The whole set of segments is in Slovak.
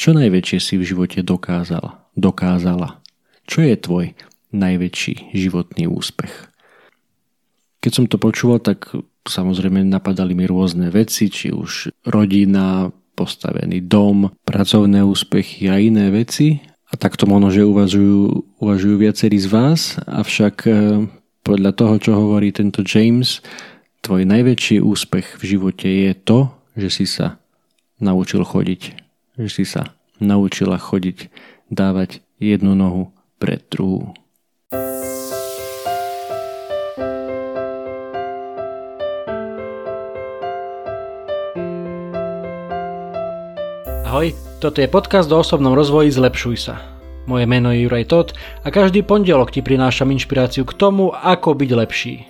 Čo najväčšie si v živote dokázal, dokázala? Čo je tvoj najväčší životný úspech? Keď som to počúval, tak samozrejme napadali mi rôzne veci, či už rodina, postavený dom, pracovné úspechy a iné veci. A takto možno, že uvažujú, uvažujú viacerí z vás, avšak e, podľa toho, čo hovorí tento James, tvoj najväčší úspech v živote je to, že si sa naučil chodiť. Že si sa naučila chodiť, dávať jednu nohu pred druhú. Ahoj, toto je podcast o osobnom rozvoji Zlepšuj sa. Moje meno je Juraj Tot a každý pondelok ti prinášam inšpiráciu k tomu, ako byť lepší.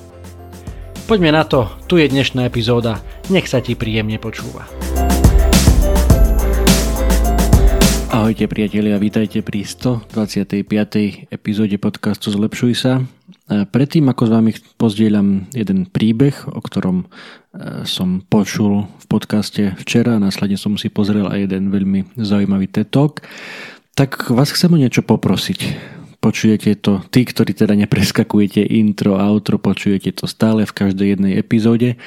Poďme na to, tu je dnešná epizóda, nech sa ti príjemne počúva. Ahojte priatelia, vítajte pri 125. epizóde podcastu Zlepšuj sa. Predtým, ako s vami pozdieľam jeden príbeh, o ktorom e, som počul v podcaste včera, následne som si pozrel aj jeden veľmi zaujímavý TED tak vás chcem o niečo poprosiť. Počujete to, tí, ktorí teda nepreskakujete intro, outro, počujete to stále v každej jednej epizóde,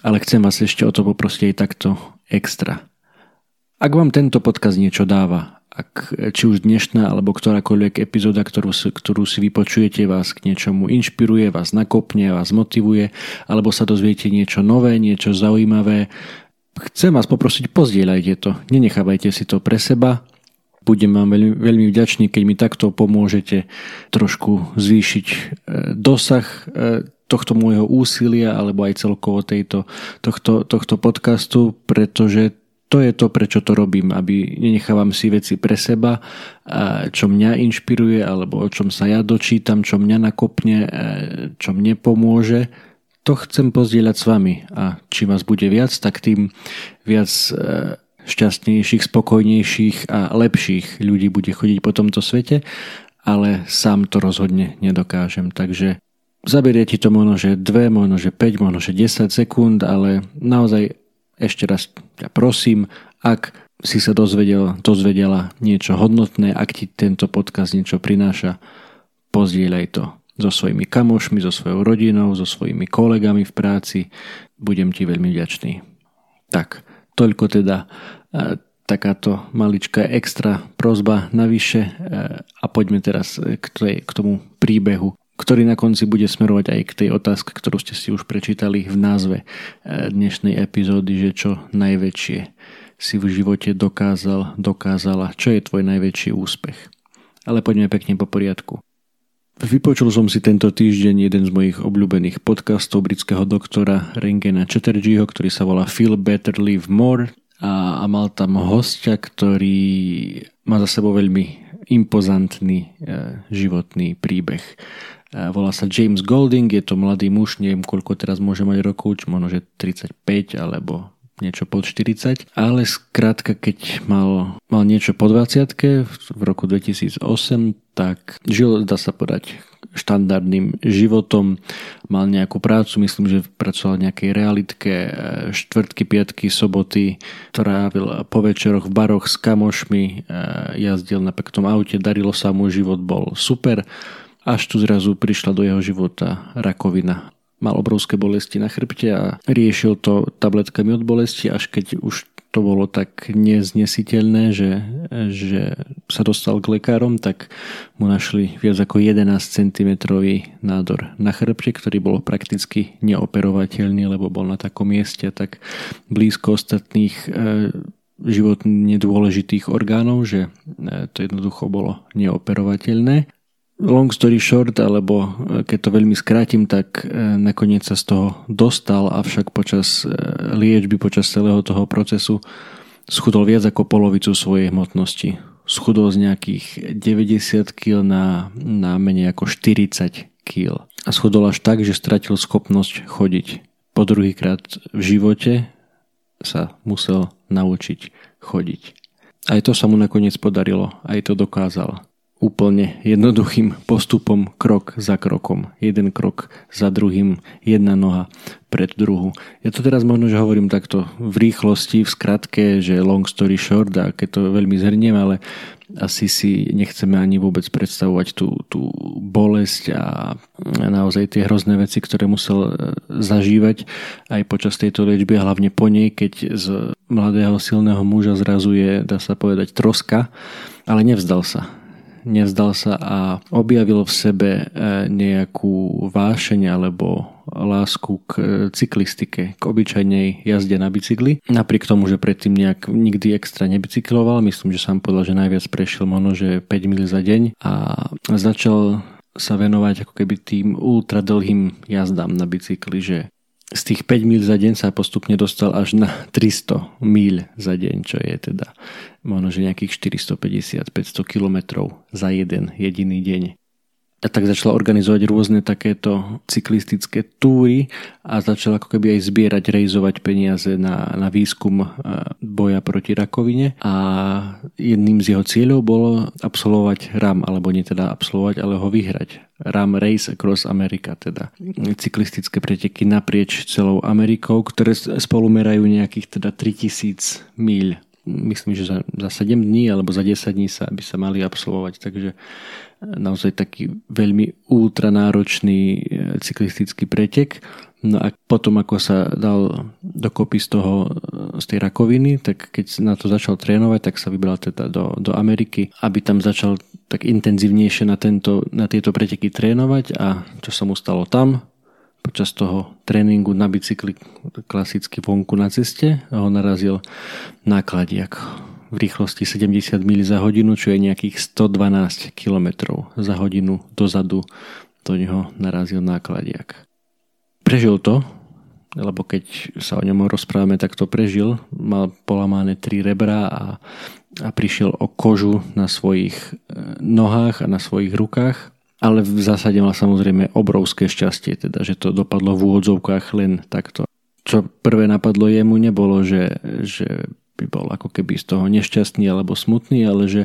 ale chcem vás ešte o to poprosiť aj takto extra. Ak vám tento podcast niečo dáva, ak či už dnešná alebo ktorákoľvek epizóda, ktorú ktorú si vypočujete, vás k niečomu inšpiruje, vás nakopne, vás motivuje, alebo sa dozviete niečo nové, niečo zaujímavé, chcem vás poprosiť, pozdieľajte to. Nenechávajte si to pre seba. Budem vám veľmi, veľmi vďačný, keď mi takto pomôžete trošku zvýšiť e, dosah e, tohto môjho úsilia alebo aj celkovo tejto, tohto, tohto podcastu, pretože to je to, prečo to robím, aby nenechávam si veci pre seba, čo mňa inšpiruje, alebo o čom sa ja dočítam, čo mňa nakopne, čo mne pomôže. To chcem pozdieľať s vami a čím vás bude viac, tak tým viac e, šťastnejších, spokojnejších a lepších ľudí bude chodiť po tomto svete, ale sám to rozhodne nedokážem. Takže zaberie ti to možno, že 2, možno, že 5, možno, že 10 sekúnd, ale naozaj ešte raz ťa prosím, ak si sa dozvedel, dozvedela niečo hodnotné, ak ti tento podcast niečo prináša, pozdieľaj to so svojimi kamošmi, so svojou rodinou, so svojimi kolegami v práci. Budem ti veľmi vďačný. Tak, toľko teda e, takáto maličká extra prozba navyše e, a poďme teraz k, tej, k tomu príbehu ktorý na konci bude smerovať aj k tej otázke, ktorú ste si už prečítali v názve eh, dnešnej epizódy, že čo najväčšie si v živote dokázal, dokázala, čo je tvoj najväčší úspech. Ale poďme pekne po poriadku. Vypočul som si tento týždeň jeden z mojich obľúbených podcastov britského doktora Rengena Chatterjeeho, ktorý sa volá Feel Better, Live More a, a mal tam hostia, ktorý má za sebou veľmi impozantný e, životný príbeh. Volá sa James Golding, je to mladý muž, neviem koľko teraz môže mať rokov, možno že 35 alebo niečo pod 40, ale skrátka keď mal, mal niečo po 20 v roku 2008, tak žil, dá sa podať, štandardným životom, mal nejakú prácu, myslím, že pracoval v nejakej realitke, e, štvrtky, piatky, soboty, trávil po večeroch v baroch s kamošmi, e, jazdil na peknom aute, darilo sa mu, život bol super až tu zrazu prišla do jeho života rakovina. Mal obrovské bolesti na chrbte a riešil to tabletkami od bolesti, až keď už to bolo tak neznesiteľné, že, že sa dostal k lekárom, tak mu našli viac ako 11 cm nádor na chrbte, ktorý bol prakticky neoperovateľný, lebo bol na takom mieste tak blízko ostatných e, životne dôležitých orgánov, že e, to jednoducho bolo neoperovateľné long story short, alebo e, keď to veľmi skrátim, tak e, nakoniec sa z toho dostal, avšak počas e, liečby, počas celého toho procesu schudol viac ako polovicu svojej hmotnosti. schudol z nejakých 90 kg na, na menej ako 40 kg. A schudol až tak, že stratil schopnosť chodiť. Po druhýkrát v živote sa musel naučiť chodiť. Aj to sa mu nakoniec podarilo, aj to dokázal úplne jednoduchým postupom, krok za krokom. Jeden krok za druhým, jedna noha pred druhu. Ja to teraz možno, že hovorím takto v rýchlosti, v skratke, že long story short a keď to veľmi zhrniem, ale asi si nechceme ani vôbec predstavovať tú, tú bolesť a naozaj tie hrozné veci, ktoré musel e, zažívať aj počas tejto liečby hlavne po nej, keď z mladého silného muža zrazu je, dá sa povedať, troska, ale nevzdal sa nevzdal sa a objavil v sebe e, nejakú vášeň alebo lásku k e, cyklistike, k obyčajnej jazde na bicykli. Napriek tomu, že predtým nejak nikdy extra nebicykloval, myslím, že sám povedal, že najviac prešiel možno, že 5 mil za deň a začal sa venovať ako keby tým ultra dlhým jazdám na bicykli, že z tých 5 míľ za deň sa postupne dostal až na 300 míľ za deň, čo je teda možno, že nejakých 450-500 kilometrov za jeden jediný deň a tak začala organizovať rôzne takéto cyklistické túry a začala ako keby aj zbierať, rejzovať peniaze na, na výskum boja proti rakovine a jedným z jeho cieľov bolo absolvovať RAM, alebo nie teda absolvovať, ale ho vyhrať. RAM Race Across America, teda cyklistické preteky naprieč celou Amerikou, ktoré spolu merajú nejakých teda 3000 míľ myslím, že za, za 7 dní alebo za 10 dní sa by sa mali absolvovať, takže naozaj taký veľmi ultranáročný e, cyklistický pretek. No a potom ako sa dal dokopy z toho, e, z tej rakoviny, tak keď na to začal trénovať, tak sa vybral teda do, do Ameriky, aby tam začal tak intenzívnejšie na, tento, na tieto preteky trénovať a čo sa mu stalo tam, počas toho tréningu na bicykli klasicky vonku na ceste a ho narazil nákladiak v rýchlosti 70 mil za hodinu, čo je nejakých 112 km za hodinu dozadu do neho narazil nákladiak. Prežil to, lebo keď sa o ňom rozprávame, tak to prežil. Mal polamané tri rebra a, a prišiel o kožu na svojich e, nohách a na svojich rukách ale v zásade mal samozrejme obrovské šťastie, teda, že to dopadlo v úvodzovkách len takto. Čo prvé napadlo jemu nebolo, že, že by bol ako keby z toho nešťastný alebo smutný, ale že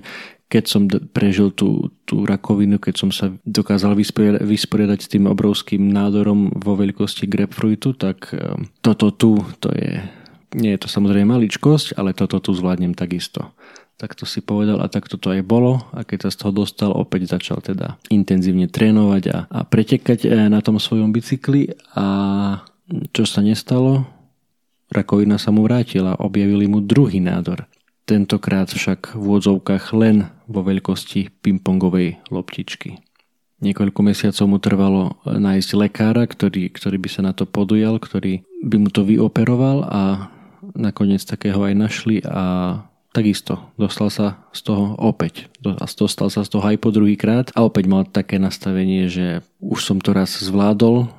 keď som prežil tú, tú rakovinu, keď som sa dokázal vysporiadať, s tým obrovským nádorom vo veľkosti grapefruitu, tak eh, toto tu, to je, nie je to samozrejme maličkosť, ale toto tu zvládnem takisto tak to si povedal a tak to aj bolo a keď sa z toho dostal, opäť začal teda intenzívne trénovať a, a pretekať eh, na tom svojom bicykli a čo sa nestalo? Rakovina sa mu vrátila, objavili mu druhý nádor. Tentokrát však v úvodzovkách len vo veľkosti pingpongovej loptičky. Niekoľko mesiacov mu trvalo eh, nájsť lekára, ktorý, ktorý by sa na to podujal, ktorý by mu to vyoperoval a nakoniec takého aj našli a takisto dostal sa z toho opäť. Dostal sa z toho aj po druhý krát a opäť mal také nastavenie, že už som to raz zvládol,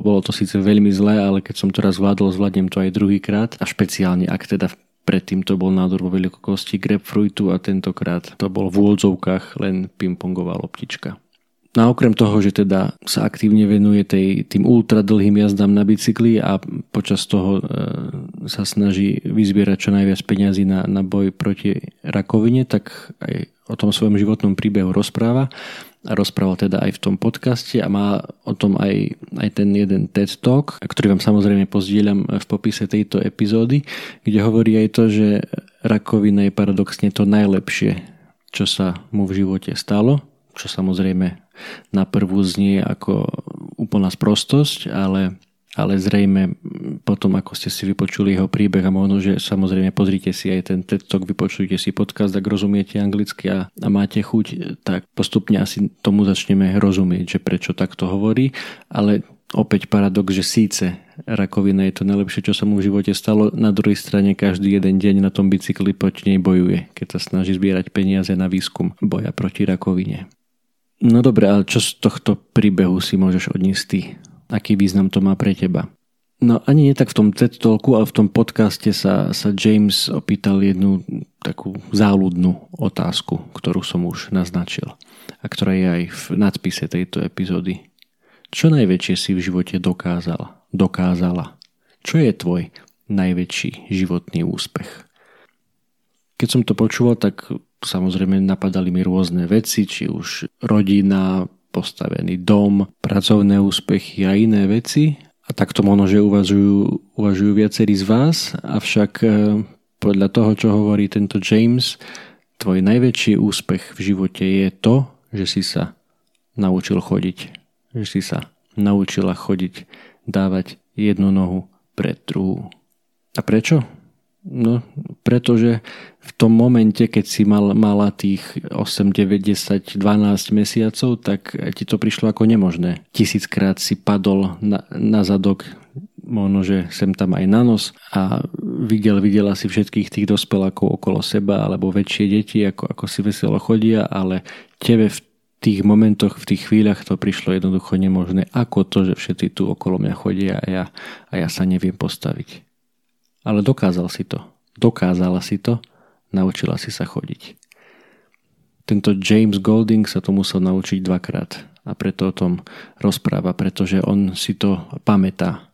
bolo to síce veľmi zlé, ale keď som to raz zvládol, zvládnem to aj druhý krát a špeciálne ak teda Predtým to bol nádor vo veľkosti grapefruitu a tentokrát to bol v úvodzovkách len pingpongová loptička. No okrem toho, že teda sa aktívne venuje tej, tým ultra dlhým jazdám na bicykli a počas toho e, sa snaží vyzbierať čo najviac peňazí na, na boj proti rakovine, tak aj o tom svojom životnom príbehu rozpráva. A rozprával teda aj v tom podcaste a má o tom aj, aj ten jeden TED Talk, ktorý vám samozrejme pozdieľam v popise tejto epizódy, kde hovorí aj to, že rakovina je paradoxne to najlepšie, čo sa mu v živote stalo, čo samozrejme na prvú znie ako úplná sprostosť, ale, ale zrejme potom, ako ste si vypočuli jeho príbeh a možno, že samozrejme pozrite si aj ten TED Talk, vypočujte si podcast, ak rozumiete anglicky a, a máte chuť, tak postupne asi tomu začneme rozumieť, že prečo takto hovorí, ale opäť paradox, že síce rakovina je to najlepšie, čo sa mu v živote stalo, na druhej strane každý jeden deň na tom bicykli proti nej bojuje, keď sa snaží zbierať peniaze na výskum boja proti rakovine. No dobre, ale čo z tohto príbehu si môžeš odniesť ty? Aký význam to má pre teba? No ani nie tak v tom TED Talku, ale v tom podcaste sa, sa James opýtal jednu takú záľudnú otázku, ktorú som už naznačil a ktorá je aj v nadpise tejto epizódy. Čo najväčšie si v živote dokázal, dokázala? Čo je tvoj najväčší životný úspech? Keď som to počúval, tak samozrejme napadali mi rôzne veci, či už rodina, postavený dom, pracovné úspechy a iné veci, a takto možno, že uvažujú, uvažujú viacerí z vás, avšak e, podľa toho, čo hovorí tento James, tvoj najväčší úspech v živote je to, že si sa naučil chodiť. Že si sa naučila chodiť, dávať jednu nohu pred druhú. A prečo? No, pretože v tom momente, keď si mal, mala tých 8, 9, 10, 12 mesiacov, tak ti to prišlo ako nemožné. Tisíckrát si padol na, na zadok, možno, že sem tam aj na nos a videl, videla si všetkých tých dospelákov okolo seba alebo väčšie deti, ako, ako si veselo chodia, ale tebe v tých momentoch, v tých chvíľach to prišlo jednoducho nemožné, ako to, že všetci tu okolo mňa chodia a ja, a ja sa neviem postaviť. Ale dokázal si to. Dokázala si to. Naučila si sa chodiť. Tento James Golding sa to musel naučiť dvakrát a preto o tom rozpráva, pretože on si to pamätá.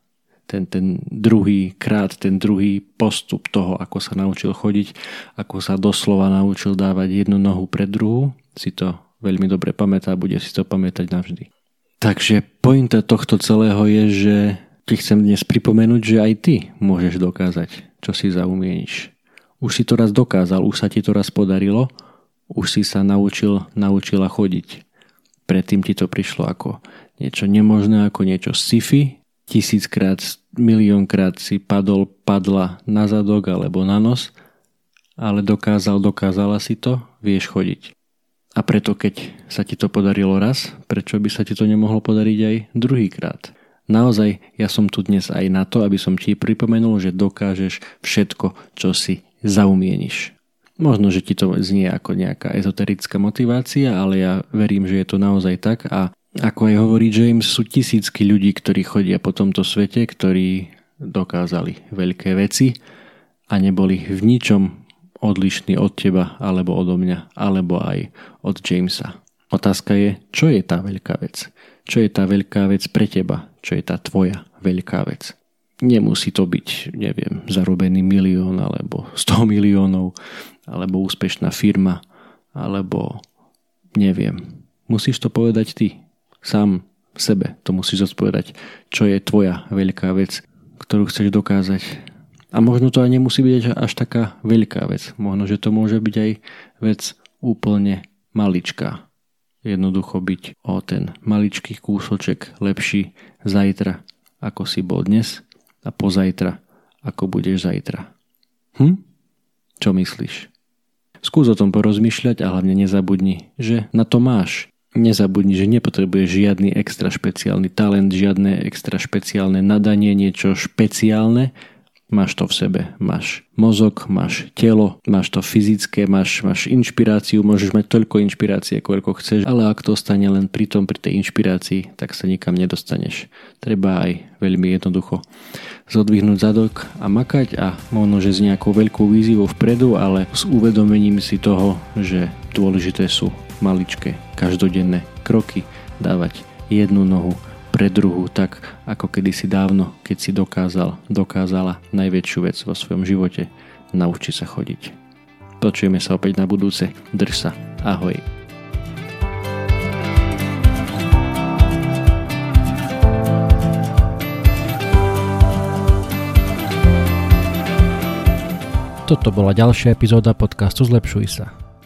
Ten, ten druhý krát, ten druhý postup toho, ako sa naučil chodiť, ako sa doslova naučil dávať jednu nohu pred druhú, si to veľmi dobre pamätá a bude si to pamätať navždy. Takže pointa tohto celého je, že ti chcem dnes pripomenúť, že aj ty môžeš dokázať, čo si zaumieníš. Už si to raz dokázal, už sa ti to raz podarilo, už si sa naučil, naučila chodiť. Predtým ti to prišlo ako niečo nemožné, ako niečo sci-fi, tisíckrát, miliónkrát si padol, padla na zadok alebo na nos, ale dokázal, dokázala si to, vieš chodiť. A preto keď sa ti to podarilo raz, prečo by sa ti to nemohlo podariť aj druhýkrát? Naozaj, ja som tu dnes aj na to, aby som ti pripomenul, že dokážeš všetko, čo si zaumieniš. Možno, že ti to znie ako nejaká ezoterická motivácia, ale ja verím, že je to naozaj tak a ako aj hovorí James, sú tisícky ľudí, ktorí chodia po tomto svete, ktorí dokázali veľké veci a neboli v ničom odlišní od teba alebo odo mňa, alebo aj od Jamesa. Otázka je, čo je tá veľká vec? Čo je tá veľká vec pre teba? Čo je tá tvoja veľká vec? Nemusí to byť, neviem, zarobený milión alebo 100 miliónov, alebo úspešná firma, alebo neviem. Musíš to povedať ty, sám sebe. To musíš zodpovedať, čo je tvoja veľká vec, ktorú chceš dokázať. A možno to aj nemusí byť až taká veľká vec. Možno, že to môže byť aj vec úplne maličká jednoducho byť o ten maličký kúsoček lepší zajtra, ako si bol dnes a pozajtra, ako budeš zajtra. Hm? Čo myslíš? Skús o tom porozmýšľať a hlavne nezabudni, že na to máš. Nezabudni, že nepotrebuješ žiadny extra špeciálny talent, žiadne extra špeciálne nadanie, niečo špeciálne, Máš to v sebe. Máš mozog, máš telo, máš to fyzické, máš, máš inšpiráciu, môžeš mať toľko inšpirácie, koľko chceš, ale ak to ostane len pri tom, pri tej inšpirácii, tak sa nikam nedostaneš. Treba aj veľmi jednoducho zodvihnúť zadok a makať a možno, že s nejakou veľkou víziou vpredu, ale s uvedomením si toho, že dôležité sú maličké, každodenné kroky, dávať jednu nohu pre druhú tak, ako kedysi dávno, keď si dokázal, dokázala najväčšiu vec vo svojom živote, nauči sa chodiť. Počujeme sa opäť na budúce. Drž sa. Ahoj. Toto bola ďalšia epizóda podcastu Zlepšuj sa.